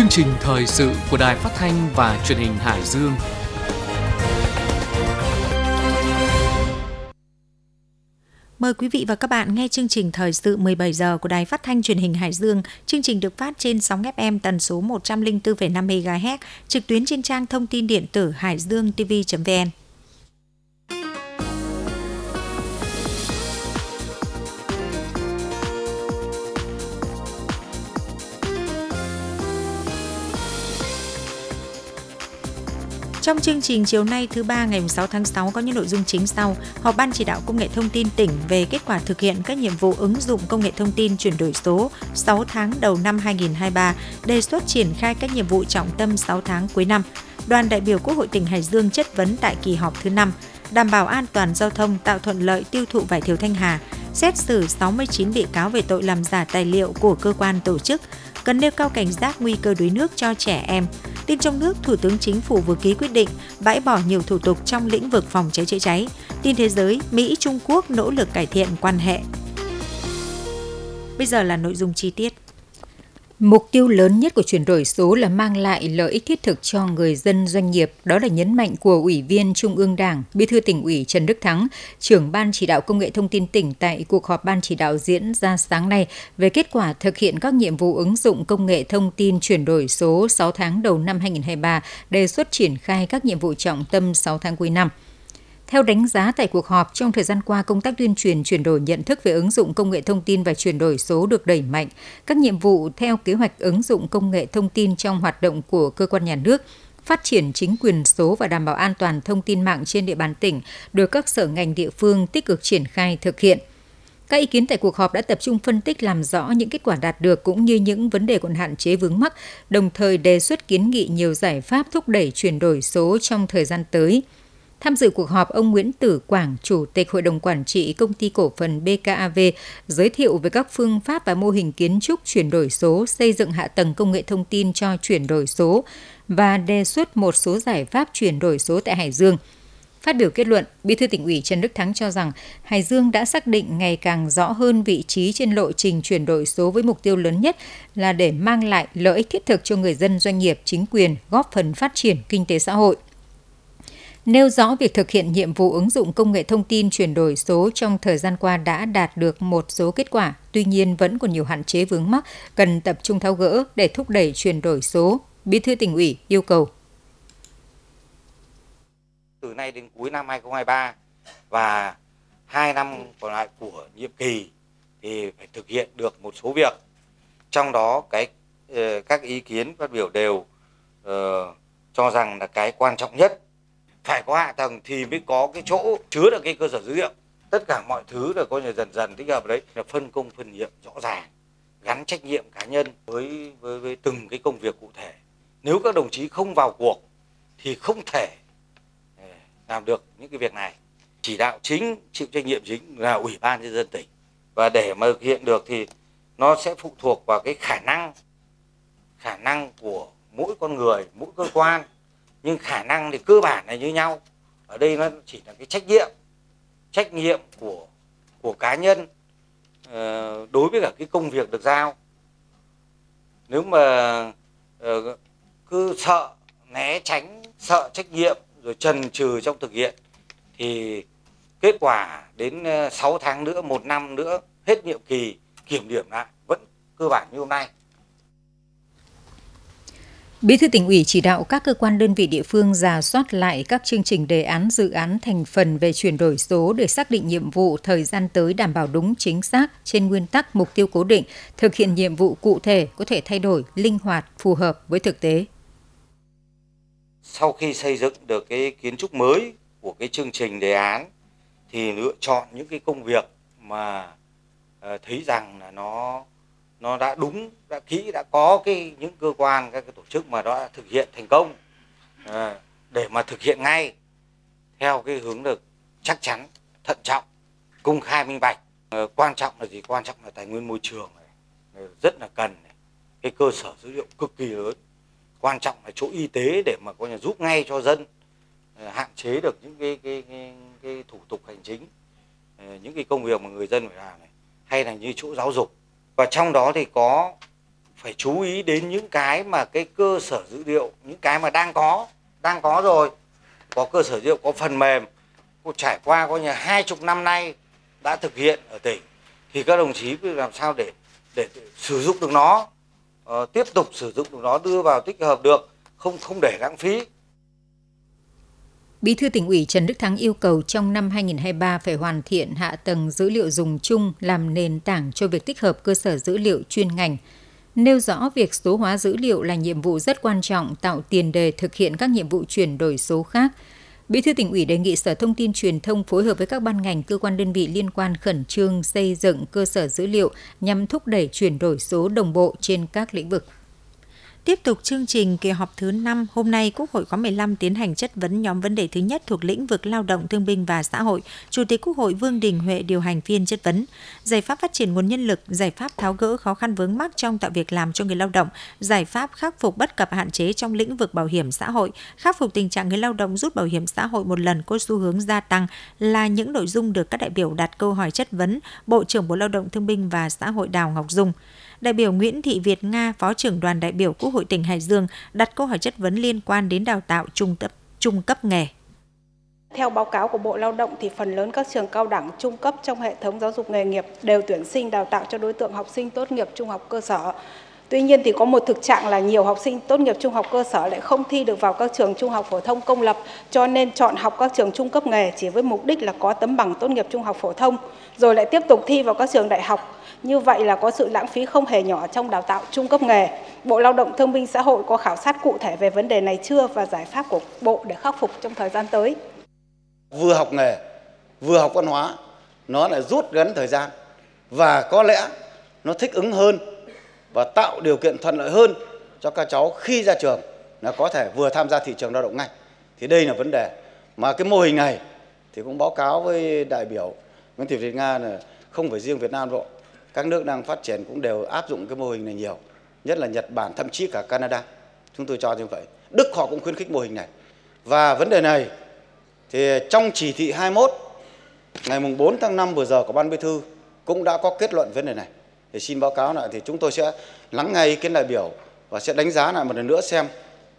Chương trình thời sự của Đài Phát thanh và Truyền hình Hải Dương. Mời quý vị và các bạn nghe chương trình thời sự 17 giờ của Đài Phát thanh Truyền hình Hải Dương. Chương trình được phát trên sóng FM tần số 104,5 MHz, trực tuyến trên trang thông tin điện tử hải dương tv.vn. Trong chương trình chiều nay thứ ba ngày 6 tháng 6 có những nội dung chính sau. Họp Ban chỉ đạo công nghệ thông tin tỉnh về kết quả thực hiện các nhiệm vụ ứng dụng công nghệ thông tin chuyển đổi số 6 tháng đầu năm 2023, đề xuất triển khai các nhiệm vụ trọng tâm 6 tháng cuối năm. Đoàn đại biểu Quốc hội tỉnh Hải Dương chất vấn tại kỳ họp thứ 5, đảm bảo an toàn giao thông tạo thuận lợi tiêu thụ vải thiều Thanh Hà, xét xử 69 bị cáo về tội làm giả tài liệu của cơ quan tổ chức, cần nêu cao cảnh giác nguy cơ đuối nước cho trẻ em. Tin trong nước, Thủ tướng Chính phủ vừa ký quyết định bãi bỏ nhiều thủ tục trong lĩnh vực phòng cháy chữa cháy. Tin thế giới, Mỹ Trung Quốc nỗ lực cải thiện quan hệ. Bây giờ là nội dung chi tiết. Mục tiêu lớn nhất của chuyển đổi số là mang lại lợi ích thiết thực cho người dân doanh nghiệp, đó là nhấn mạnh của Ủy viên Trung ương Đảng, Bí thư tỉnh ủy Trần Đức Thắng, trưởng Ban chỉ đạo công nghệ thông tin tỉnh tại cuộc họp Ban chỉ đạo diễn ra sáng nay về kết quả thực hiện các nhiệm vụ ứng dụng công nghệ thông tin chuyển đổi số 6 tháng đầu năm 2023, đề xuất triển khai các nhiệm vụ trọng tâm 6 tháng cuối năm. Theo đánh giá tại cuộc họp, trong thời gian qua, công tác tuyên truyền chuyển đổi nhận thức về ứng dụng công nghệ thông tin và chuyển đổi số được đẩy mạnh. Các nhiệm vụ theo kế hoạch ứng dụng công nghệ thông tin trong hoạt động của cơ quan nhà nước, phát triển chính quyền số và đảm bảo an toàn thông tin mạng trên địa bàn tỉnh được các sở ngành địa phương tích cực triển khai thực hiện. Các ý kiến tại cuộc họp đã tập trung phân tích làm rõ những kết quả đạt được cũng như những vấn đề còn hạn chế vướng mắc, đồng thời đề xuất kiến nghị nhiều giải pháp thúc đẩy chuyển đổi số trong thời gian tới – Tham dự cuộc họp, ông Nguyễn Tử Quảng, Chủ tịch Hội đồng Quản trị Công ty Cổ phần BKAV, giới thiệu về các phương pháp và mô hình kiến trúc chuyển đổi số, xây dựng hạ tầng công nghệ thông tin cho chuyển đổi số và đề xuất một số giải pháp chuyển đổi số tại Hải Dương. Phát biểu kết luận, Bí thư tỉnh ủy Trần Đức Thắng cho rằng Hải Dương đã xác định ngày càng rõ hơn vị trí trên lộ trình chuyển đổi số với mục tiêu lớn nhất là để mang lại lợi ích thiết thực cho người dân, doanh nghiệp, chính quyền, góp phần phát triển kinh tế xã hội nêu rõ việc thực hiện nhiệm vụ ứng dụng công nghệ thông tin chuyển đổi số trong thời gian qua đã đạt được một số kết quả, tuy nhiên vẫn còn nhiều hạn chế vướng mắc cần tập trung tháo gỡ để thúc đẩy chuyển đổi số. Bí thư tỉnh ủy yêu cầu. Từ nay đến cuối năm 2023 và hai năm còn lại của nhiệm kỳ thì phải thực hiện được một số việc. Trong đó cái ờ, các ý kiến phát biểu đều uh, cho rằng là cái quan trọng nhất phải có hạ tầng thì mới có cái chỗ chứa được cái cơ sở dữ liệu. Tất cả mọi thứ là coi như dần dần tích hợp đấy là phân công phân nhiệm rõ ràng gắn trách nhiệm cá nhân với với, với từng cái công việc cụ thể. Nếu các đồng chí không vào cuộc thì không thể ờ, làm được những cái việc này. Chỉ đạo chính chịu trách nhiệm chính là ủy ban nhân dân tỉnh. Và để mà thực hiện được thì nó sẽ phụ thuộc vào cái khả năng khả năng của mỗi con người mỗi cơ quan nhưng khả năng thì cơ bản là như nhau. Ở đây nó chỉ là cái trách nhiệm trách nhiệm của của cá nhân ờ, đối với cả cái công việc được giao. Nếu mà ờ, cứ sợ, né tránh, sợ trách nhiệm, rồi trần trừ trong thực hiện, thì kết quả đến ờ, 6 tháng nữa, một năm nữa, hết nhiệm kỳ, kiểm điểm lại, vẫn cơ bản như hôm nay. Bí thư tỉnh ủy chỉ đạo các cơ quan đơn vị địa phương giả soát lại các chương trình đề án dự án thành phần về chuyển đổi số để xác định nhiệm vụ thời gian tới đảm bảo đúng chính xác trên nguyên tắc mục tiêu cố định, thực hiện nhiệm vụ cụ thể có thể thay đổi, linh hoạt, phù hợp với thực tế. Sau khi xây dựng được cái kiến trúc mới của cái chương trình đề án thì lựa chọn những cái công việc mà ờ, thấy rằng là nó nó đã đúng đã kỹ đã có cái những cơ quan các cái tổ chức mà đã thực hiện thành công. À, để mà thực hiện ngay theo cái hướng được chắc chắn thận trọng công khai minh bạch. À, quan trọng là gì? Quan trọng là tài nguyên môi trường này rất là cần này. cái cơ sở dữ liệu cực kỳ lớn. Quan trọng là chỗ y tế để mà có nhà giúp ngay cho dân à, hạn chế được những cái cái, cái, cái thủ tục hành chính. À, những cái công việc mà người dân phải làm này hay là như chỗ giáo dục và trong đó thì có phải chú ý đến những cái mà cái cơ sở dữ liệu những cái mà đang có đang có rồi. Có cơ sở dữ liệu có phần mềm. Có trải qua coi như hai chục năm nay đã thực hiện ở tỉnh. Thì các đồng chí làm sao để để sử dụng được nó uh, tiếp tục sử dụng được nó đưa vào tích hợp được không không để lãng phí. Bí thư tỉnh ủy Trần Đức Thắng yêu cầu trong năm 2023 phải hoàn thiện hạ tầng dữ liệu dùng chung làm nền tảng cho việc tích hợp cơ sở dữ liệu chuyên ngành. Nêu rõ việc số hóa dữ liệu là nhiệm vụ rất quan trọng, tạo tiền đề thực hiện các nhiệm vụ chuyển đổi số khác. Bí thư tỉnh ủy đề nghị Sở Thông tin Truyền thông phối hợp với các ban ngành, cơ quan đơn vị liên quan khẩn trương xây dựng cơ sở dữ liệu nhằm thúc đẩy chuyển đổi số đồng bộ trên các lĩnh vực. Tiếp tục chương trình kỳ họp thứ 5, hôm nay Quốc hội khóa 15 tiến hành chất vấn nhóm vấn đề thứ nhất thuộc lĩnh vực lao động thương binh và xã hội. Chủ tịch Quốc hội Vương Đình Huệ điều hành phiên chất vấn. Giải pháp phát triển nguồn nhân lực, giải pháp tháo gỡ khó khăn vướng mắc trong tạo việc làm cho người lao động, giải pháp khắc phục bất cập hạn chế trong lĩnh vực bảo hiểm xã hội, khắc phục tình trạng người lao động rút bảo hiểm xã hội một lần có xu hướng gia tăng là những nội dung được các đại biểu đặt câu hỏi chất vấn Bộ trưởng Bộ Lao động Thương binh và Xã hội Đào Ngọc Dung đại biểu Nguyễn Thị Việt Nga, Phó trưởng đoàn đại biểu Quốc hội tỉnh Hải Dương đặt câu hỏi chất vấn liên quan đến đào tạo trung cấp trung cấp nghề. Theo báo cáo của Bộ Lao động thì phần lớn các trường cao đẳng trung cấp trong hệ thống giáo dục nghề nghiệp đều tuyển sinh đào tạo cho đối tượng học sinh tốt nghiệp trung học cơ sở. Tuy nhiên thì có một thực trạng là nhiều học sinh tốt nghiệp trung học cơ sở lại không thi được vào các trường trung học phổ thông công lập cho nên chọn học các trường trung cấp nghề chỉ với mục đích là có tấm bằng tốt nghiệp trung học phổ thông rồi lại tiếp tục thi vào các trường đại học như vậy là có sự lãng phí không hề nhỏ trong đào tạo trung cấp nghề. Bộ Lao động Thương binh Xã hội có khảo sát cụ thể về vấn đề này chưa và giải pháp của Bộ để khắc phục trong thời gian tới. Vừa học nghề, vừa học văn hóa, nó lại rút ngắn thời gian và có lẽ nó thích ứng hơn và tạo điều kiện thuận lợi hơn cho các cháu khi ra trường là có thể vừa tham gia thị trường lao động ngay. Thì đây là vấn đề mà cái mô hình này thì cũng báo cáo với đại biểu Nguyễn Thị Việt Nga là không phải riêng Việt Nam đâu các nước đang phát triển cũng đều áp dụng cái mô hình này nhiều, nhất là Nhật Bản, thậm chí cả Canada. Chúng tôi cho như vậy. Đức họ cũng khuyến khích mô hình này. Và vấn đề này thì trong chỉ thị 21 ngày mùng 4 tháng 5 vừa giờ của ban bí thư cũng đã có kết luận vấn đề này. Thì xin báo cáo lại thì chúng tôi sẽ lắng nghe ý kiến đại biểu và sẽ đánh giá lại một lần nữa xem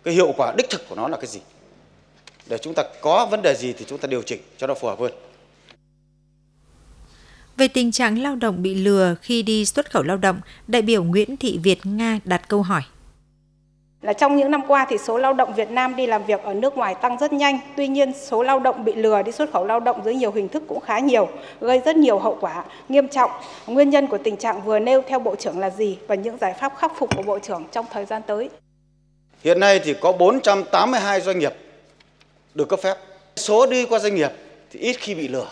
cái hiệu quả đích thực của nó là cái gì. Để chúng ta có vấn đề gì thì chúng ta điều chỉnh cho nó phù hợp hơn về tình trạng lao động bị lừa khi đi xuất khẩu lao động, đại biểu Nguyễn Thị Việt Nga đặt câu hỏi. Là trong những năm qua thì số lao động Việt Nam đi làm việc ở nước ngoài tăng rất nhanh. Tuy nhiên số lao động bị lừa đi xuất khẩu lao động dưới nhiều hình thức cũng khá nhiều, gây rất nhiều hậu quả nghiêm trọng. Nguyên nhân của tình trạng vừa nêu theo Bộ trưởng là gì và những giải pháp khắc phục của Bộ trưởng trong thời gian tới? Hiện nay thì có 482 doanh nghiệp được cấp phép. Số đi qua doanh nghiệp thì ít khi bị lừa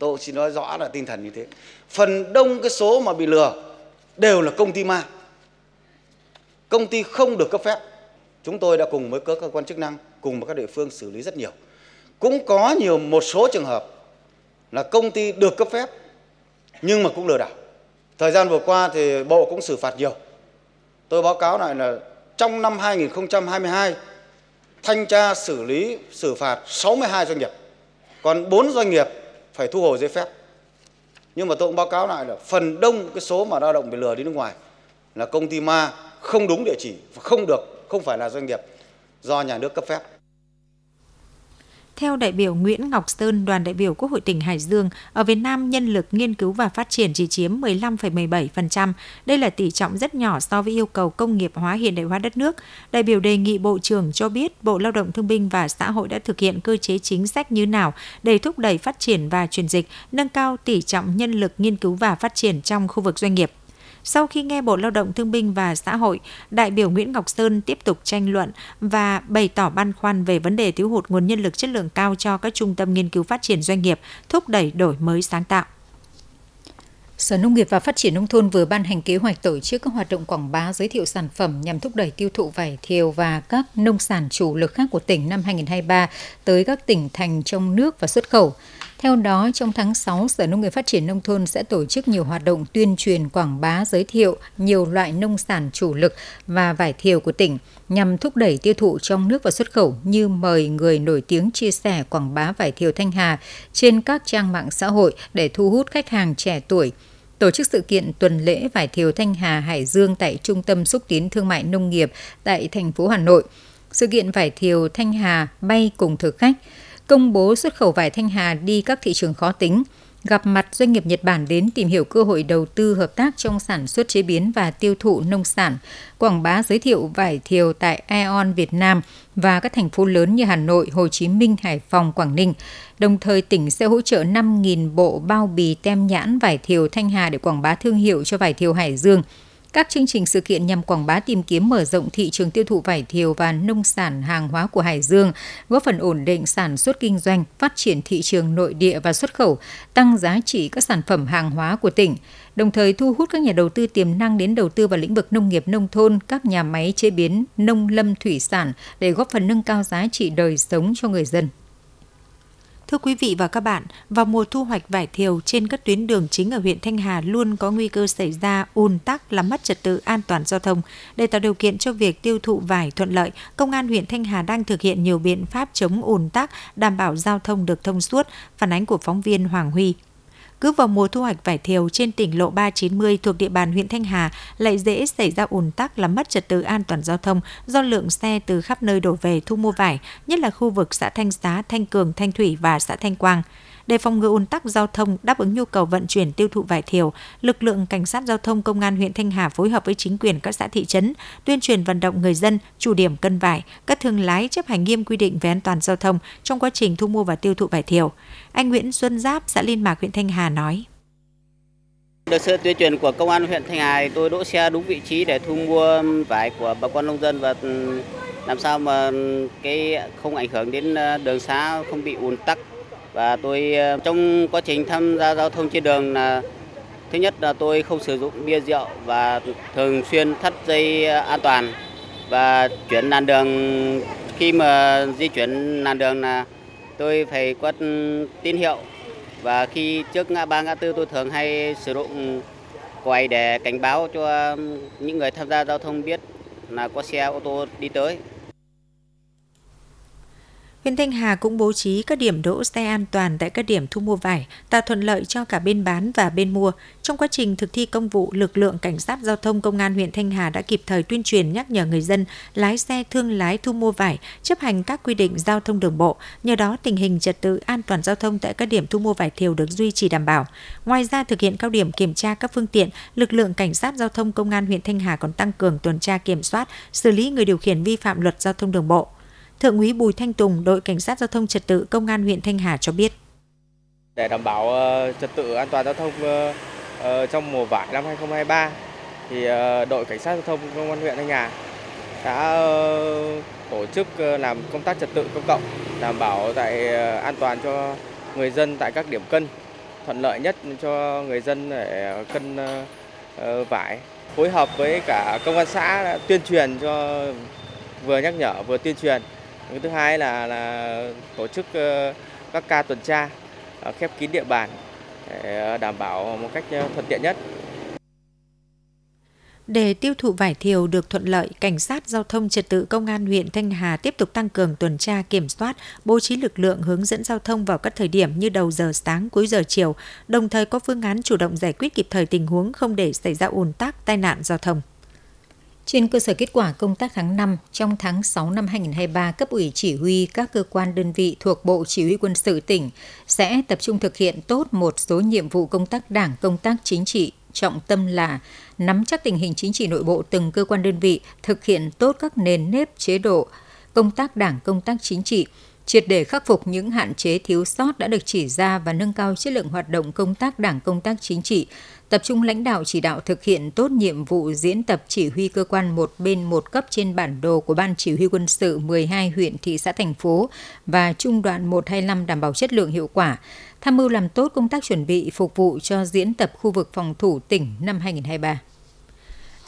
tôi xin nói rõ là tinh thần như thế. Phần đông cái số mà bị lừa đều là công ty ma. Công ty không được cấp phép. Chúng tôi đã cùng với các cơ quan chức năng, cùng với các địa phương xử lý rất nhiều. Cũng có nhiều, một số trường hợp là công ty được cấp phép, nhưng mà cũng lừa đảo. Thời gian vừa qua thì bộ cũng xử phạt nhiều. Tôi báo cáo lại là trong năm 2022 thanh tra xử lý, xử phạt 62 doanh nghiệp. Còn 4 doanh nghiệp phải thu hồi giấy phép. Nhưng mà tôi cũng báo cáo lại là phần đông cái số mà lao động bị lừa đi nước ngoài là công ty ma không đúng địa chỉ không được, không phải là doanh nghiệp do nhà nước cấp phép theo đại biểu Nguyễn Ngọc Sơn, đoàn đại biểu Quốc hội tỉnh Hải Dương, ở Việt Nam nhân lực nghiên cứu và phát triển chỉ chiếm 15,17%. Đây là tỷ trọng rất nhỏ so với yêu cầu công nghiệp hóa hiện đại hóa đất nước. Đại biểu đề nghị Bộ trưởng cho biết Bộ Lao động Thương binh và Xã hội đã thực hiện cơ chế chính sách như nào để thúc đẩy phát triển và chuyển dịch, nâng cao tỷ trọng nhân lực nghiên cứu và phát triển trong khu vực doanh nghiệp. Sau khi nghe Bộ Lao động Thương binh và Xã hội, đại biểu Nguyễn Ngọc Sơn tiếp tục tranh luận và bày tỏ băn khoăn về vấn đề thiếu hụt nguồn nhân lực chất lượng cao cho các trung tâm nghiên cứu phát triển doanh nghiệp, thúc đẩy đổi mới sáng tạo. Sở Nông nghiệp và Phát triển Nông thôn vừa ban hành kế hoạch tổ chức các hoạt động quảng bá giới thiệu sản phẩm nhằm thúc đẩy tiêu thụ vải thiều và các nông sản chủ lực khác của tỉnh năm 2023 tới các tỉnh thành trong nước và xuất khẩu. Theo đó, trong tháng 6, Sở Nông nghiệp Phát triển Nông thôn sẽ tổ chức nhiều hoạt động tuyên truyền quảng bá giới thiệu nhiều loại nông sản chủ lực và vải thiều của tỉnh nhằm thúc đẩy tiêu thụ trong nước và xuất khẩu như mời người nổi tiếng chia sẻ quảng bá vải thiều Thanh Hà trên các trang mạng xã hội để thu hút khách hàng trẻ tuổi, tổ chức sự kiện tuần lễ vải thiều Thanh Hà Hải Dương tại Trung tâm xúc tiến thương mại nông nghiệp tại thành phố Hà Nội. Sự kiện vải thiều Thanh Hà bay cùng thực khách, công bố xuất khẩu vải Thanh Hà đi các thị trường khó tính – gặp mặt doanh nghiệp Nhật Bản đến tìm hiểu cơ hội đầu tư hợp tác trong sản xuất chế biến và tiêu thụ nông sản, quảng bá giới thiệu vải thiều tại Aeon Việt Nam và các thành phố lớn như Hà Nội, Hồ Chí Minh, Hải Phòng, Quảng Ninh. Đồng thời tỉnh sẽ hỗ trợ 5.000 bộ bao bì tem nhãn vải thiều Thanh Hà để quảng bá thương hiệu cho vải thiều Hải Dương – các chương trình sự kiện nhằm quảng bá tìm kiếm mở rộng thị trường tiêu thụ vải thiều và nông sản hàng hóa của Hải Dương, góp phần ổn định sản xuất kinh doanh, phát triển thị trường nội địa và xuất khẩu, tăng giá trị các sản phẩm hàng hóa của tỉnh, đồng thời thu hút các nhà đầu tư tiềm năng đến đầu tư vào lĩnh vực nông nghiệp nông thôn, các nhà máy chế biến nông lâm thủy sản để góp phần nâng cao giá trị đời sống cho người dân. Thưa quý vị và các bạn, vào mùa thu hoạch vải thiều trên các tuyến đường chính ở huyện Thanh Hà luôn có nguy cơ xảy ra ùn tắc làm mất trật tự an toàn giao thông. Để tạo điều kiện cho việc tiêu thụ vải thuận lợi, Công an huyện Thanh Hà đang thực hiện nhiều biện pháp chống ùn tắc, đảm bảo giao thông được thông suốt, phản ánh của phóng viên Hoàng Huy. Cứ vào mùa thu hoạch vải thiều trên tỉnh lộ 390 thuộc địa bàn huyện Thanh Hà lại dễ xảy ra ùn tắc làm mất trật tự an toàn giao thông do lượng xe từ khắp nơi đổ về thu mua vải, nhất là khu vực xã Thanh Xá, Thanh Cường, Thanh Thủy và xã Thanh Quang. Để phòng ngừa ùn tắc giao thông đáp ứng nhu cầu vận chuyển tiêu thụ vải thiều, lực lượng cảnh sát giao thông công an huyện Thanh Hà phối hợp với chính quyền các xã thị trấn tuyên truyền vận động người dân chủ điểm cân vải, các thương lái chấp hành nghiêm quy định về an toàn giao thông trong quá trình thu mua và tiêu thụ vải thiều. Anh Nguyễn Xuân Giáp, xã Liên Mạc, huyện Thanh Hà nói. Được sự tuyên truyền của công an huyện Thanh Hà, tôi đỗ xe đúng vị trí để thu mua vải của bà con nông dân và ừ, làm sao mà ừ, cái không ảnh hưởng đến ờ, đường xá không bị ùn tắc và tôi ờ, trong quá trình tham gia giao thông trên đường là, thứ nhất là tôi không sử dụng bia rượu và thường xuyên thắt dây ờ, an toàn và chuyển làn đường. Khi mà di chuyển làn đường là tôi phải quét tín hiệu và khi trước ngã ba, ngã tư tôi thường hay sử dụng quay để cảnh báo cho những người tham gia giao thông biết là có xe, ô tô đi tới. Huyện Thanh Hà cũng bố trí các điểm đỗ xe an toàn tại các điểm thu mua vải, tạo thuận lợi cho cả bên bán và bên mua. Trong quá trình thực thi công vụ, lực lượng cảnh sát giao thông công an huyện Thanh Hà đã kịp thời tuyên truyền nhắc nhở người dân lái xe thương lái thu mua vải chấp hành các quy định giao thông đường bộ. Nhờ đó, tình hình trật tự an toàn giao thông tại các điểm thu mua vải thiều được duy trì đảm bảo. Ngoài ra, thực hiện cao điểm kiểm tra các phương tiện, lực lượng cảnh sát giao thông công an huyện Thanh Hà còn tăng cường tuần tra kiểm soát, xử lý người điều khiển vi phạm luật giao thông đường bộ. Thượng úy Bùi Thanh Tùng, đội cảnh sát giao thông trật tự công an huyện Thanh Hà cho biết. Để đảm bảo ờ, trật tự an toàn giao thông ờ, ờ, trong mùa vải năm 2023 thì đội cảnh sát giao thông công an huyện Thanh Hà đã tổ chức làm công tác trật tự công cộng, đảm bảo tại an toàn cho người dân tại các điểm cân, thuận lợi nhất cho người dân để cân vải. Phối hợp với cả công an xã tuyên truyền cho vừa nhắc nhở vừa tuyên truyền thứ hai là là tổ chức ờ, các ca tuần tra ờ, khép kín địa bàn để ờ, đảm bảo một cách thuận tiện nhất. Để tiêu thụ vải thiều được thuận lợi, cảnh sát giao thông trật tự công an huyện Thanh Hà tiếp tục tăng cường tuần tra kiểm soát, bố trí lực lượng hướng dẫn giao thông vào các thời điểm như đầu giờ sáng, cuối giờ chiều, đồng thời có phương án chủ động giải quyết kịp thời tình huống không để xảy ra ùn tắc, tai nạn giao thông. Trên cơ sở kết quả công tác tháng 5, trong tháng 6 năm 2023, cấp ủy chỉ huy các cơ quan đơn vị thuộc Bộ Chỉ huy quân sự tỉnh sẽ tập trung thực hiện tốt một số nhiệm vụ công tác đảng, công tác chính trị, trọng tâm là nắm chắc tình hình chính trị nội bộ từng cơ quan đơn vị, thực hiện tốt các nền nếp chế độ, công tác đảng, công tác chính trị, triệt để khắc phục những hạn chế thiếu sót đã được chỉ ra và nâng cao chất lượng hoạt động công tác đảng công tác chính trị, tập trung lãnh đạo chỉ đạo thực hiện tốt nhiệm vụ diễn tập chỉ huy cơ quan một bên một cấp trên bản đồ của Ban Chỉ huy quân sự 12 huyện, thị xã, thành phố và trung đoàn 125 đảm bảo chất lượng hiệu quả, tham mưu làm tốt công tác chuẩn bị phục vụ cho diễn tập khu vực phòng thủ tỉnh năm 2023.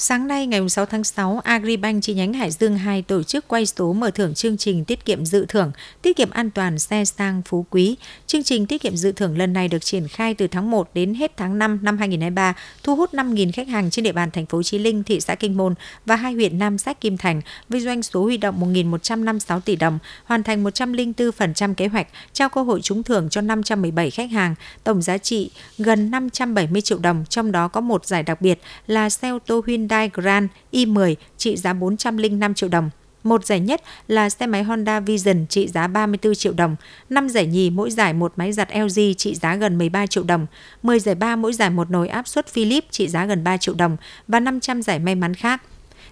Sáng nay ngày 6 tháng 6, Agribank chi nhánh Hải Dương 2 tổ chức quay số mở thưởng chương trình tiết kiệm dự thưởng, tiết kiệm an toàn xe sang phú quý. Chương trình tiết kiệm dự thưởng lần này được triển khai từ tháng 1 đến hết tháng 5 năm 2023, thu hút 5.000 khách hàng trên địa bàn thành phố Chí Linh, thị xã Kinh Môn và hai huyện Nam Sách Kim Thành với doanh số huy động 1.156 tỷ đồng, hoàn thành 104% kế hoạch, trao cơ hội trúng thưởng cho 517 khách hàng, tổng giá trị gần 570 triệu đồng, trong đó có một giải đặc biệt là xe ô tô Hyundai Hyundai Grand i10 trị giá 405 triệu đồng. Một giải nhất là xe máy Honda Vision trị giá 34 triệu đồng, 5 giải nhì mỗi giải một máy giặt LG trị giá gần 13 triệu đồng, 10 giải ba mỗi giải một nồi áp suất Philips trị giá gần 3 triệu đồng và 500 giải may mắn khác.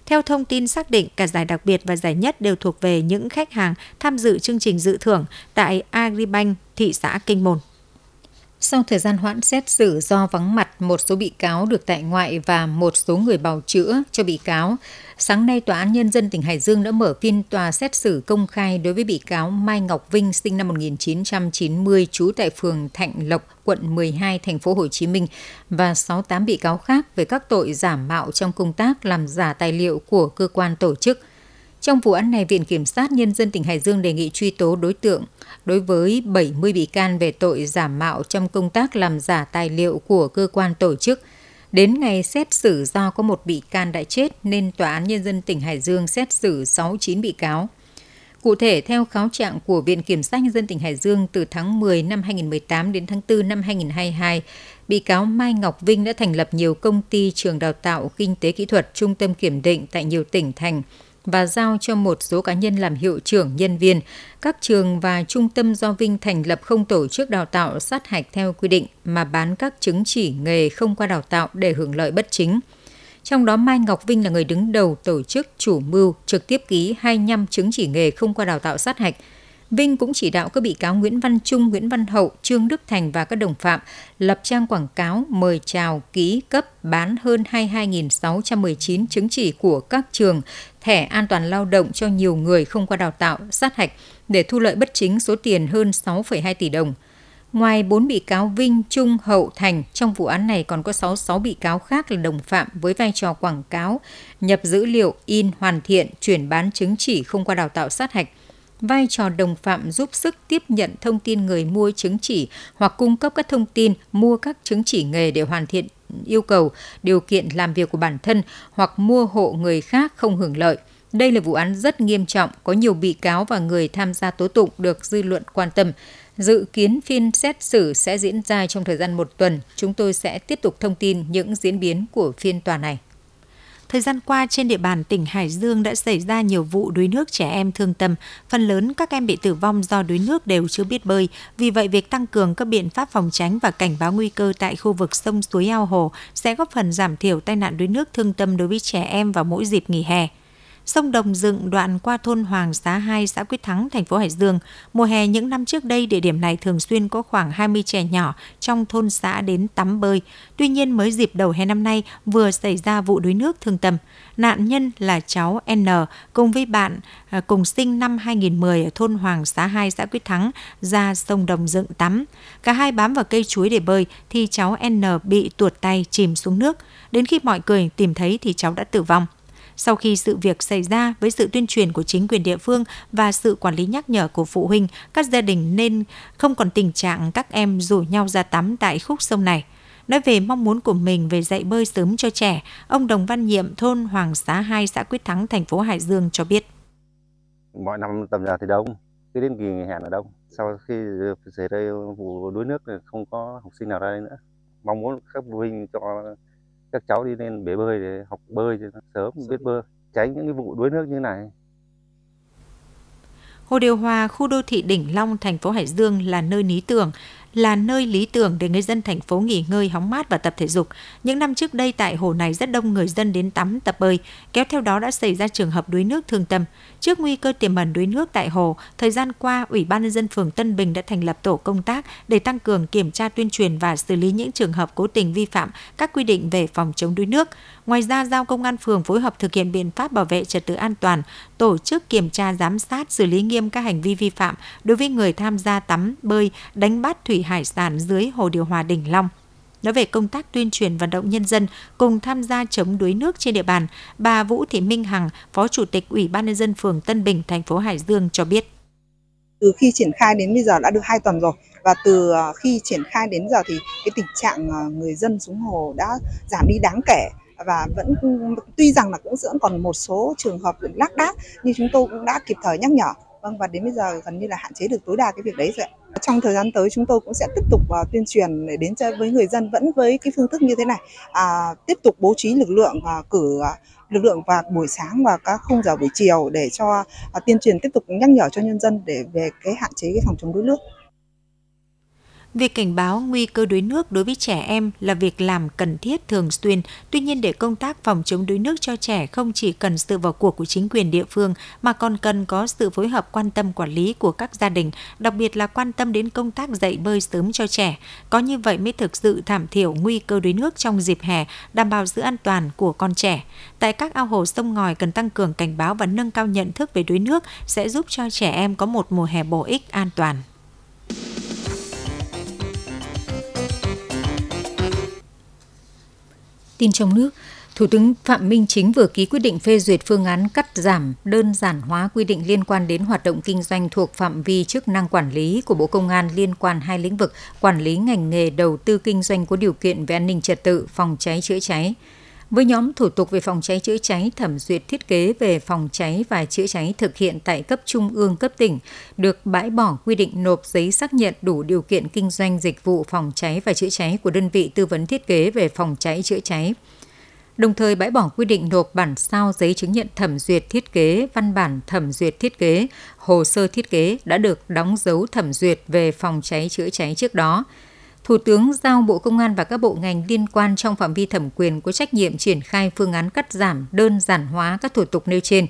Theo thông tin xác định, cả giải đặc biệt và giải nhất đều thuộc về những khách hàng tham dự chương trình dự thưởng tại Agribank, thị xã Kinh Môn. Sau thời gian hoãn xét xử do vắng mặt, một số bị cáo được tại ngoại và một số người bào chữa cho bị cáo. Sáng nay, Tòa án Nhân dân tỉnh Hải Dương đã mở phiên tòa xét xử công khai đối với bị cáo Mai Ngọc Vinh sinh năm 1990, trú tại phường Thạnh Lộc, quận 12, thành phố Hồ Chí Minh và 68 bị cáo khác về các tội giả mạo trong công tác làm giả tài liệu của cơ quan tổ chức – trong vụ án này, Viện Kiểm sát Nhân dân tỉnh Hải Dương đề nghị truy tố đối tượng đối với 70 bị can về tội giả mạo trong công tác làm giả tài liệu của cơ quan tổ chức. Đến ngày xét xử do có một bị can đã chết nên Tòa án Nhân dân tỉnh Hải Dương xét xử 69 bị cáo. Cụ thể, theo kháo trạng của Viện Kiểm sát Nhân dân tỉnh Hải Dương từ tháng 10 năm 2018 đến tháng 4 năm 2022, bị cáo Mai Ngọc Vinh đã thành lập nhiều công ty trường đào tạo kinh tế kỹ thuật, trung tâm kiểm định tại nhiều tỉnh thành, và giao cho một số cá nhân làm hiệu trưởng nhân viên. Các trường và trung tâm do Vinh thành lập không tổ chức đào tạo sát hạch theo quy định mà bán các chứng chỉ nghề không qua đào tạo để hưởng lợi bất chính. Trong đó Mai Ngọc Vinh là người đứng đầu tổ chức chủ mưu trực tiếp ký 25 chứng chỉ nghề không qua đào tạo sát hạch – Vinh cũng chỉ đạo các bị cáo Nguyễn Văn Trung, Nguyễn Văn Hậu, Trương Đức Thành và các đồng phạm lập trang quảng cáo mời chào, ký, cấp, bán hơn 22.619 chứng chỉ của các trường, thẻ an toàn lao động cho nhiều người không qua đào tạo, sát hạch để thu lợi bất chính số tiền hơn 6,2 tỷ đồng. Ngoài 4 bị cáo Vinh, Trung, Hậu, Thành, trong vụ án này còn có 66 bị cáo khác là đồng phạm với vai trò quảng cáo, nhập dữ liệu, in, hoàn thiện, chuyển bán chứng chỉ không qua đào tạo sát hạch, vai trò đồng phạm giúp sức tiếp nhận thông tin người mua chứng chỉ hoặc cung cấp các thông tin mua các chứng chỉ nghề để hoàn thiện yêu cầu, điều kiện làm việc của bản thân hoặc mua hộ người khác không hưởng lợi. Đây là vụ án rất nghiêm trọng, có nhiều bị cáo và người tham gia tố tụng được dư luận quan tâm. Dự kiến phiên xét xử sẽ diễn ra trong thời gian một tuần. Chúng tôi sẽ tiếp tục thông tin những diễn biến của phiên tòa này. Thời gian qua trên địa bàn tỉnh Hải Dương đã xảy ra nhiều vụ đuối nước trẻ em thương tâm, phần lớn các em bị tử vong do đuối nước đều chưa biết bơi. Vì vậy việc tăng cường các biện pháp phòng tránh và cảnh báo nguy cơ tại khu vực sông suối ao hồ sẽ góp phần giảm thiểu tai nạn đuối nước thương tâm đối với trẻ em vào mỗi dịp nghỉ hè sông Đồng Dựng đoạn qua thôn Hoàng Xá 2, xã Quyết Thắng, thành phố Hải Dương. Mùa hè những năm trước đây, địa điểm này thường xuyên có khoảng 20 trẻ nhỏ trong thôn xã đến tắm bơi. Tuy nhiên, mới dịp đầu hè năm nay vừa xảy ra vụ đuối nước thương tâm. Nạn nhân là cháu N cùng với bạn à, cùng sinh năm 2010 ở thôn Hoàng Xá 2, xã Quyết Thắng ra sông Đồng Dựng tắm. Cả hai bám vào cây chuối để bơi thì cháu N bị tuột tay chìm xuống nước. Đến khi mọi người tìm thấy thì cháu đã tử vong. Sau khi sự việc xảy ra với sự tuyên truyền của chính quyền địa phương và sự quản lý nhắc nhở của phụ huynh, các gia đình nên không còn tình trạng các em rủ nhau ra tắm tại khúc sông này. Nói về mong muốn của mình về dạy bơi sớm cho trẻ, ông Đồng Văn Nhiệm, thôn Hoàng Xá 2, xã Quyết Thắng, thành phố Hải Dương cho biết. Mọi năm tầm giờ thì đông, cứ đến kỳ nghỉ hè là đông. Sau khi xảy ra vụ đuối nước thì không có học sinh nào ra đây nữa. Mong muốn các phụ huynh cho các cháu đi lên bể bơi để học bơi cho sớm biết bơi tránh những cái vụ đuối nước như này. Hồ Điều Hòa, khu đô thị Đỉnh Long, thành phố Hải Dương là nơi lý tưởng là nơi lý tưởng để người dân thành phố nghỉ ngơi, hóng mát và tập thể dục. Những năm trước đây tại hồ này rất đông người dân đến tắm tập bơi, kéo theo đó đã xảy ra trường hợp đuối nước thương tâm. Trước nguy cơ tiềm ẩn đuối nước tại hồ, thời gian qua, Ủy ban nhân dân phường Tân Bình đã thành lập tổ công tác để tăng cường kiểm tra tuyên truyền và xử lý những trường hợp cố tình vi phạm các quy định về phòng chống đuối nước. Ngoài ra, giao công an phường phối hợp thực hiện biện pháp bảo vệ trật tự an toàn, tổ chức kiểm tra giám sát xử lý nghiêm các hành vi vi phạm đối với người tham gia tắm, bơi, đánh bắt thủy hải sản dưới hồ điều hòa Đỉnh Long. Nói về công tác tuyên truyền vận động nhân dân cùng tham gia chống đuối nước trên địa bàn, bà Vũ Thị Minh Hằng, Phó Chủ tịch Ủy ban nhân dân phường Tân Bình, thành phố Hải Dương cho biết. Từ khi triển khai đến bây giờ đã được 2 tuần rồi và từ à, khi triển khai đến giờ thì cái tình trạng à, người dân xuống hồ đã giảm đi đáng kể và vẫn tuy rằng là cũng vẫn còn một số trường hợp lác đác nhưng chúng tôi cũng đã kịp thời nhắc nhở. Vâng và đến bây giờ gần như là hạn chế được tối đa cái việc đấy rồi trong thời gian tới chúng tôi cũng sẽ tiếp tục uh, tuyên truyền để đến cho với người dân vẫn với cái phương thức như thế này. À, tiếp tục bố trí lực lượng và cử uh, lực lượng vào buổi sáng và các khung giờ buổi chiều để cho uh, tuyên truyền tiếp tục nhắc nhở cho nhân dân để về cái hạn chế cái phòng chống đuối nước. Việc cảnh báo nguy cơ đuối nước đối với trẻ em là việc làm cần thiết thường xuyên. Tuy nhiên để công tác phòng chống đuối nước cho trẻ không chỉ cần sự vào cuộc của chính quyền địa phương mà còn cần có sự phối hợp quan tâm quản lý của các gia đình, đặc biệt là quan tâm đến công tác dạy bơi sớm cho trẻ. Có như vậy mới thực sự giảm thiểu nguy cơ đuối nước trong dịp hè, đảm bảo sự an toàn của con trẻ. Tại các ao hồ sông ngòi cần tăng cường cảnh báo và nâng cao nhận thức về đuối nước sẽ giúp cho trẻ em có một mùa hè bổ ích an toàn. Tin trong nước, Thủ tướng Phạm Minh Chính vừa ký quyết định phê duyệt phương án cắt giảm, đơn giản hóa quy định liên quan đến hoạt động kinh doanh thuộc phạm vi chức năng quản lý của Bộ Công an liên quan hai lĩnh vực quản lý ngành nghề đầu tư kinh doanh có điều kiện về an ninh trật tự, phòng cháy chữa cháy. Với nhóm thủ tục về phòng cháy chữa cháy, thẩm duyệt thiết kế về phòng cháy và chữa cháy thực hiện tại cấp trung ương cấp tỉnh, được bãi bỏ quy định nộp giấy xác nhận đủ điều kiện kinh doanh dịch vụ phòng cháy và chữa cháy của đơn vị tư vấn thiết kế về phòng cháy chữa cháy. Đồng thời bãi bỏ quy định nộp bản sao giấy chứng nhận thẩm duyệt thiết kế, văn bản thẩm duyệt thiết kế, hồ sơ thiết kế đã được đóng dấu thẩm duyệt về phòng cháy chữa cháy trước đó – Thủ tướng giao Bộ Công an và các bộ ngành liên quan trong phạm vi thẩm quyền có trách nhiệm triển khai phương án cắt giảm, đơn giản hóa các thủ tục nêu trên.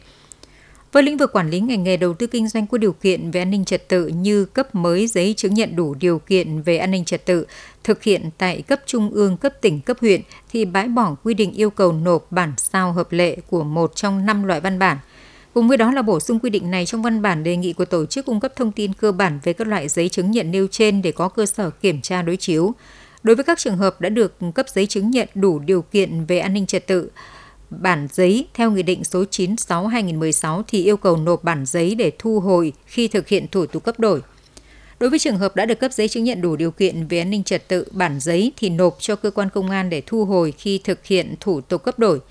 Với lĩnh vực quản lý ngành nghề đầu tư kinh doanh có điều kiện về an ninh trật tự như cấp mới giấy chứng nhận đủ điều kiện về an ninh trật tự, thực hiện tại cấp trung ương, cấp tỉnh, cấp huyện thì bãi bỏ quy định yêu cầu nộp bản sao hợp lệ của một trong năm loại văn bản – Cùng với đó là bổ sung quy định này trong văn bản đề nghị của tổ chức cung cấp thông tin cơ bản về các loại giấy chứng nhận nêu trên để có cơ sở kiểm tra đối chiếu. Đối với các trường hợp đã được cấp giấy chứng nhận đủ điều kiện về an ninh trật tự, bản giấy theo Nghị định số 96-2016 thì yêu cầu nộp bản giấy để thu hồi khi thực hiện thủ tục cấp đổi. Đối với trường hợp đã được cấp giấy chứng nhận đủ điều kiện về an ninh trật tự, bản giấy thì nộp cho cơ quan công an để thu hồi khi thực hiện thủ tục cấp đổi –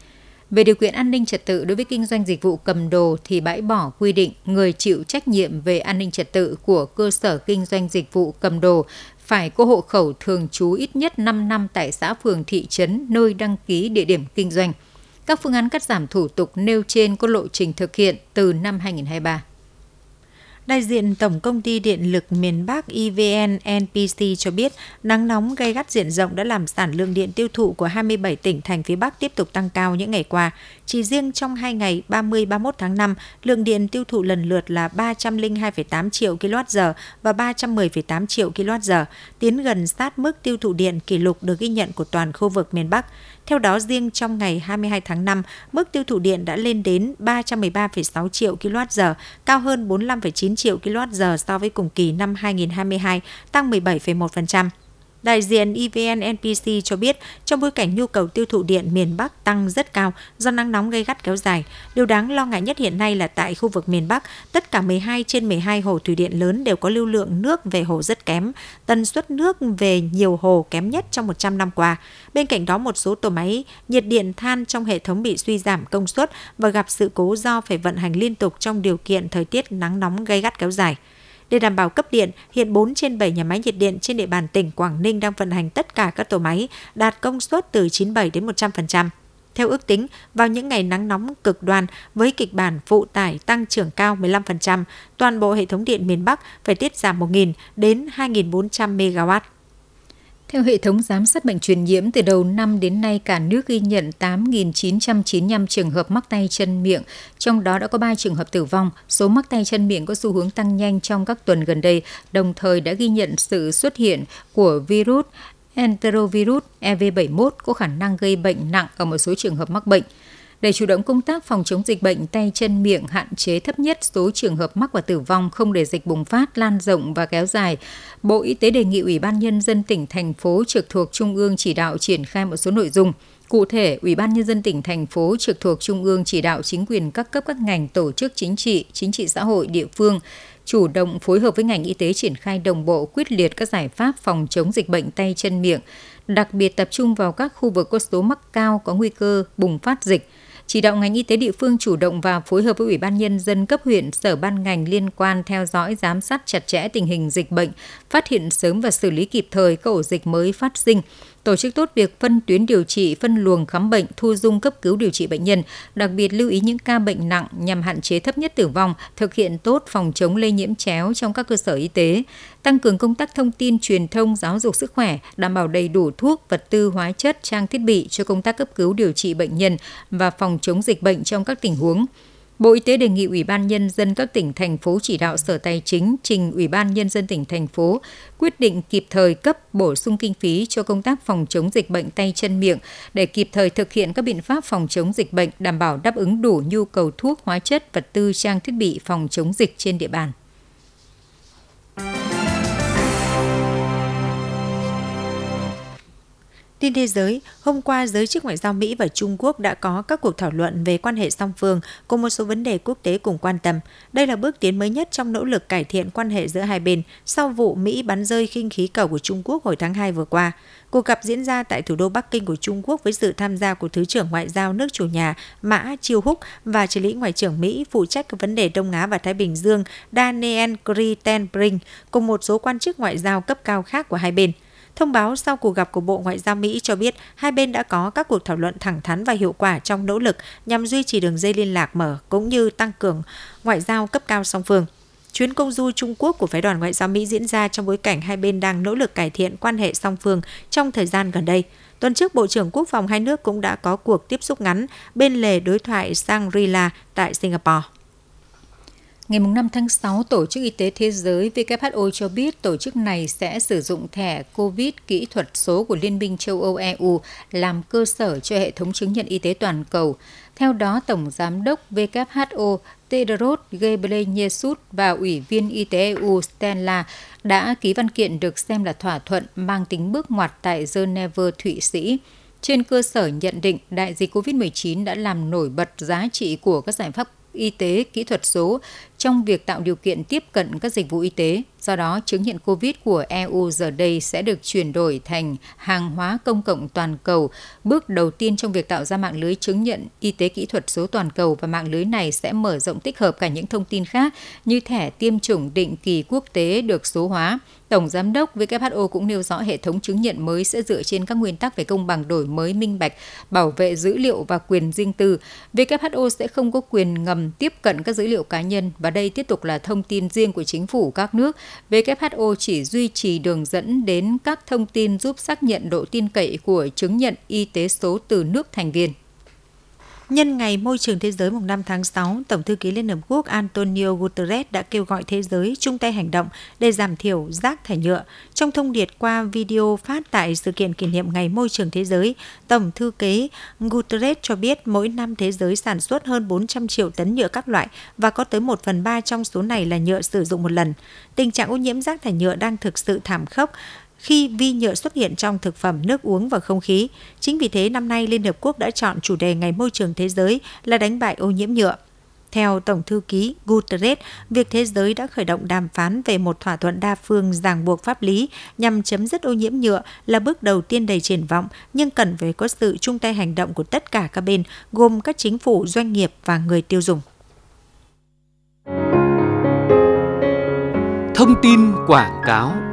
về điều kiện an ninh trật tự đối với kinh doanh dịch vụ cầm đồ thì bãi bỏ quy định người chịu trách nhiệm về an ninh trật tự của cơ sở kinh doanh dịch vụ cầm đồ phải có hộ khẩu thường trú ít nhất 5 năm tại xã phường, thị trấn, nơi đăng ký địa điểm kinh doanh. Các phương án cắt giảm thủ tục nêu trên có lộ trình thực hiện từ năm 2023. Đại diện Tổng công ty Điện lực miền Bắc EVN NPC cho biết nắng nóng gây gắt diện rộng đã làm sản lượng điện tiêu thụ của 27 tỉnh thành phía Bắc tiếp tục tăng cao những ngày qua. Chỉ riêng trong hai ngày 30-31 tháng 5, lượng điện tiêu thụ lần lượt là 302,8 triệu kWh và 310,8 triệu kWh, tiến gần sát mức tiêu thụ điện kỷ lục được ghi nhận của toàn khu vực miền Bắc. Theo đó, riêng trong ngày 22 tháng 5, mức tiêu thụ điện đã lên đến 313,6 triệu kWh, cao hơn 45,9 triệu kWh so với cùng kỳ năm 2022, tăng 17,1%. Đại diện EVN NPC cho biết, trong bối cảnh nhu cầu tiêu thụ điện miền Bắc tăng rất cao do nắng nóng gây gắt kéo dài, điều đáng lo ngại nhất hiện nay là tại khu vực miền Bắc, tất cả 12 trên 12 hồ thủy điện lớn đều có lưu lượng nước về hồ rất kém, tần suất nước về nhiều hồ kém nhất trong 100 năm qua. Bên cạnh đó, một số tổ máy nhiệt điện than trong hệ thống bị suy giảm công suất và gặp sự cố do phải vận hành liên tục trong điều kiện thời tiết nắng nóng gây gắt kéo dài. Để đảm bảo cấp điện, hiện 4 trên 7 nhà máy nhiệt điện trên địa bàn tỉnh Quảng Ninh đang vận hành tất cả các tổ máy đạt công suất từ 97 đến 100%. Theo ước tính, vào những ngày nắng nóng cực đoan với kịch bản phụ tải tăng trưởng cao 15%, toàn bộ hệ thống điện miền Bắc phải tiết giảm 1.000 đến 2.400 MW. Theo hệ thống giám sát bệnh truyền nhiễm, từ đầu năm đến nay cả nước ghi nhận 8.995 trường hợp mắc tay chân miệng, trong đó đã có 3 trường hợp tử vong. Số mắc tay chân miệng có xu hướng tăng nhanh trong các tuần gần đây, đồng thời đã ghi nhận sự xuất hiện của virus enterovirus EV71 có khả năng gây bệnh nặng ở một số trường hợp mắc bệnh. Để chủ động công tác phòng chống dịch bệnh tay chân miệng hạn chế thấp nhất số trường hợp mắc và tử vong không để dịch bùng phát lan rộng và kéo dài, Bộ Y tế đề nghị Ủy ban nhân dân tỉnh thành phố trực thuộc trung ương chỉ đạo triển khai một số nội dung. Cụ thể, Ủy ban Nhân dân tỉnh, thành phố trực thuộc Trung ương chỉ đạo chính quyền các cấp các ngành tổ chức chính trị, chính trị xã hội địa phương chủ động phối hợp với ngành y tế triển khai đồng bộ quyết liệt các giải pháp phòng chống dịch bệnh tay chân miệng, đặc biệt tập trung vào các khu vực có số mắc cao có nguy cơ bùng phát dịch, chỉ đạo ngành y tế địa phương chủ động và phối hợp với Ủy ban Nhân dân cấp huyện, sở ban ngành liên quan theo dõi, giám sát chặt chẽ tình hình dịch bệnh, phát hiện sớm và xử lý kịp thời các ổ dịch mới phát sinh, tổ chức tốt việc phân tuyến điều trị, phân luồng khám bệnh, thu dung cấp cứu điều trị bệnh nhân, đặc biệt lưu ý những ca bệnh nặng nhằm hạn chế thấp nhất tử vong, thực hiện tốt phòng chống lây nhiễm chéo trong các cơ sở y tế, tăng cường công tác thông tin truyền thông giáo dục sức khỏe, đảm bảo đầy đủ thuốc, vật tư, hóa chất, trang thiết bị cho công tác cấp cứu điều trị bệnh nhân và phòng chống dịch bệnh trong các tình huống Bộ Y tế đề nghị Ủy ban Nhân dân các tỉnh, thành phố chỉ đạo Sở Tài chính trình Ủy ban Nhân dân tỉnh, thành phố quyết định kịp thời cấp bổ sung kinh phí cho công tác phòng chống dịch bệnh tay chân miệng để kịp thời thực hiện các biện pháp phòng chống dịch bệnh đảm bảo đáp ứng đủ nhu cầu thuốc, hóa chất, vật tư, trang thiết bị phòng chống dịch trên địa bàn. Tin thế giới, hôm qua giới chức ngoại giao Mỹ và Trung Quốc đã có các cuộc thảo luận về quan hệ song phương cùng một số vấn đề quốc tế cùng quan tâm. Đây là bước tiến mới nhất trong nỗ lực cải thiện quan hệ giữa hai bên sau vụ Mỹ bắn rơi khinh khí cầu của Trung Quốc hồi tháng 2 vừa qua. Cuộc gặp diễn ra tại thủ đô Bắc Kinh của Trung Quốc với sự tham gia của Thứ trưởng Ngoại giao nước chủ nhà Mã Chiêu Húc và trợ lý Ngoại trưởng Mỹ phụ trách các vấn đề Đông Á và Thái Bình Dương Daniel Crittenbrink cùng một số quan chức ngoại giao cấp cao khác của hai bên. Thông báo sau cuộc gặp của Bộ Ngoại giao Mỹ cho biết hai bên đã có các cuộc thảo luận thẳng thắn và hiệu quả trong nỗ lực nhằm duy trì đường dây liên lạc mở cũng như tăng cường ngoại giao cấp cao song phương. Chuyến công du Trung Quốc của phái đoàn ngoại giao Mỹ diễn ra trong bối cảnh hai bên đang nỗ lực cải thiện quan hệ song phương trong thời gian gần đây. Tuần trước, Bộ trưởng Quốc phòng hai nước cũng đã có cuộc tiếp xúc ngắn bên lề đối thoại Shangri-La tại Singapore. Ngày 5 tháng 6, Tổ chức Y tế Thế giới WHO cho biết tổ chức này sẽ sử dụng thẻ COVID kỹ thuật số của Liên minh châu Âu EU làm cơ sở cho hệ thống chứng nhận y tế toàn cầu. Theo đó, Tổng Giám đốc WHO Tedros Ghebreyesus và Ủy viên Y tế EU Stella đã ký văn kiện được xem là thỏa thuận mang tính bước ngoặt tại Geneva, Thụy Sĩ. Trên cơ sở nhận định đại dịch COVID-19 đã làm nổi bật giá trị của các giải pháp y tế kỹ thuật số trong việc tạo điều kiện tiếp cận các dịch vụ y tế. Do đó, chứng nhận COVID của EU giờ đây sẽ được chuyển đổi thành hàng hóa công cộng toàn cầu, bước đầu tiên trong việc tạo ra mạng lưới chứng nhận y tế kỹ thuật số toàn cầu và mạng lưới này sẽ mở rộng tích hợp cả những thông tin khác như thẻ tiêm chủng định kỳ quốc tế được số hóa. Tổng Giám đốc WHO cũng nêu rõ hệ thống chứng nhận mới sẽ dựa trên các nguyên tắc về công bằng đổi mới minh bạch, bảo vệ dữ liệu và quyền riêng tư. WHO sẽ không có quyền ngầm tiếp cận các dữ liệu cá nhân và đây tiếp tục là thông tin riêng của chính phủ các nước. WHO chỉ duy trì đường dẫn đến các thông tin giúp xác nhận độ tin cậy của chứng nhận y tế số từ nước thành viên. Nhân ngày Môi trường Thế giới mùng 5 tháng 6, Tổng thư ký Liên Hợp Quốc Antonio Guterres đã kêu gọi thế giới chung tay hành động để giảm thiểu rác thải nhựa. Trong thông điệp qua video phát tại sự kiện kỷ niệm Ngày Môi trường Thế giới, Tổng thư ký Guterres cho biết mỗi năm thế giới sản xuất hơn 400 triệu tấn nhựa các loại và có tới 1 phần 3 trong số này là nhựa sử dụng một lần. Tình trạng ô nhiễm rác thải nhựa đang thực sự thảm khốc khi vi nhựa xuất hiện trong thực phẩm, nước uống và không khí. Chính vì thế năm nay Liên Hợp Quốc đã chọn chủ đề Ngày Môi trường Thế giới là đánh bại ô nhiễm nhựa. Theo Tổng thư ký Guterres, việc thế giới đã khởi động đàm phán về một thỏa thuận đa phương ràng buộc pháp lý nhằm chấm dứt ô nhiễm nhựa là bước đầu tiên đầy triển vọng, nhưng cần phải có sự chung tay hành động của tất cả các bên, gồm các chính phủ, doanh nghiệp và người tiêu dùng. Thông tin quảng cáo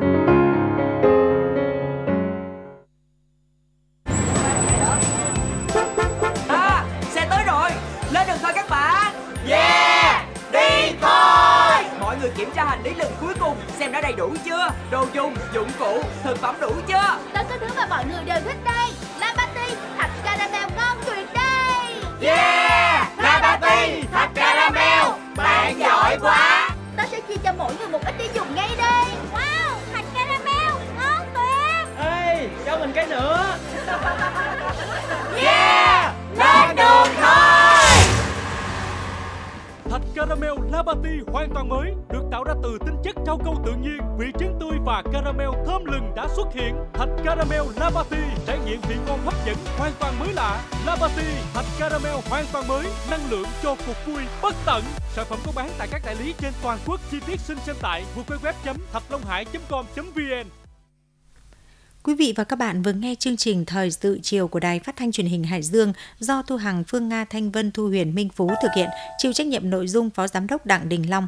đã đầy đủ chưa? Đồ dùng dụng cụ thực phẩm đủ chưa? Tất cả thứ mà mọi người đều thích đây la patty thạch caramel ngon tuyệt đây. Yeah la patty thạch caramel. Bạn giỏi quá. Ta sẽ chia cho mỗi người một ít để dùng ngay đây. Wow thạch caramel ngon tuyệt ê cho mình cái nữa. Yeah lên đường thôi. caramel Labati hoàn toàn mới, được tạo ra từ tinh chất rau câu tự nhiên, vị trứng tươi và caramel thơm lừng đã xuất hiện. Thạch caramel Labati trải nghiệm vị ngon hấp dẫn hoàn toàn mới lạ. Labati, thạch caramel hoàn toàn mới, năng lượng cho cuộc vui bất tận. Sản phẩm có bán tại các đại lý trên toàn quốc. Chi tiết xin xem tại www.thạchlonghải.com.vn. Quý vị và các bạn vừa nghe chương trình Thời sự chiều của Đài Phát thanh Truyền hình Hải Dương do Thu Hằng, Phương Nga, Thanh Vân, Thu Huyền, Minh Phú thực hiện, chịu trách nhiệm nội dung Phó Giám đốc Đặng Đình Long.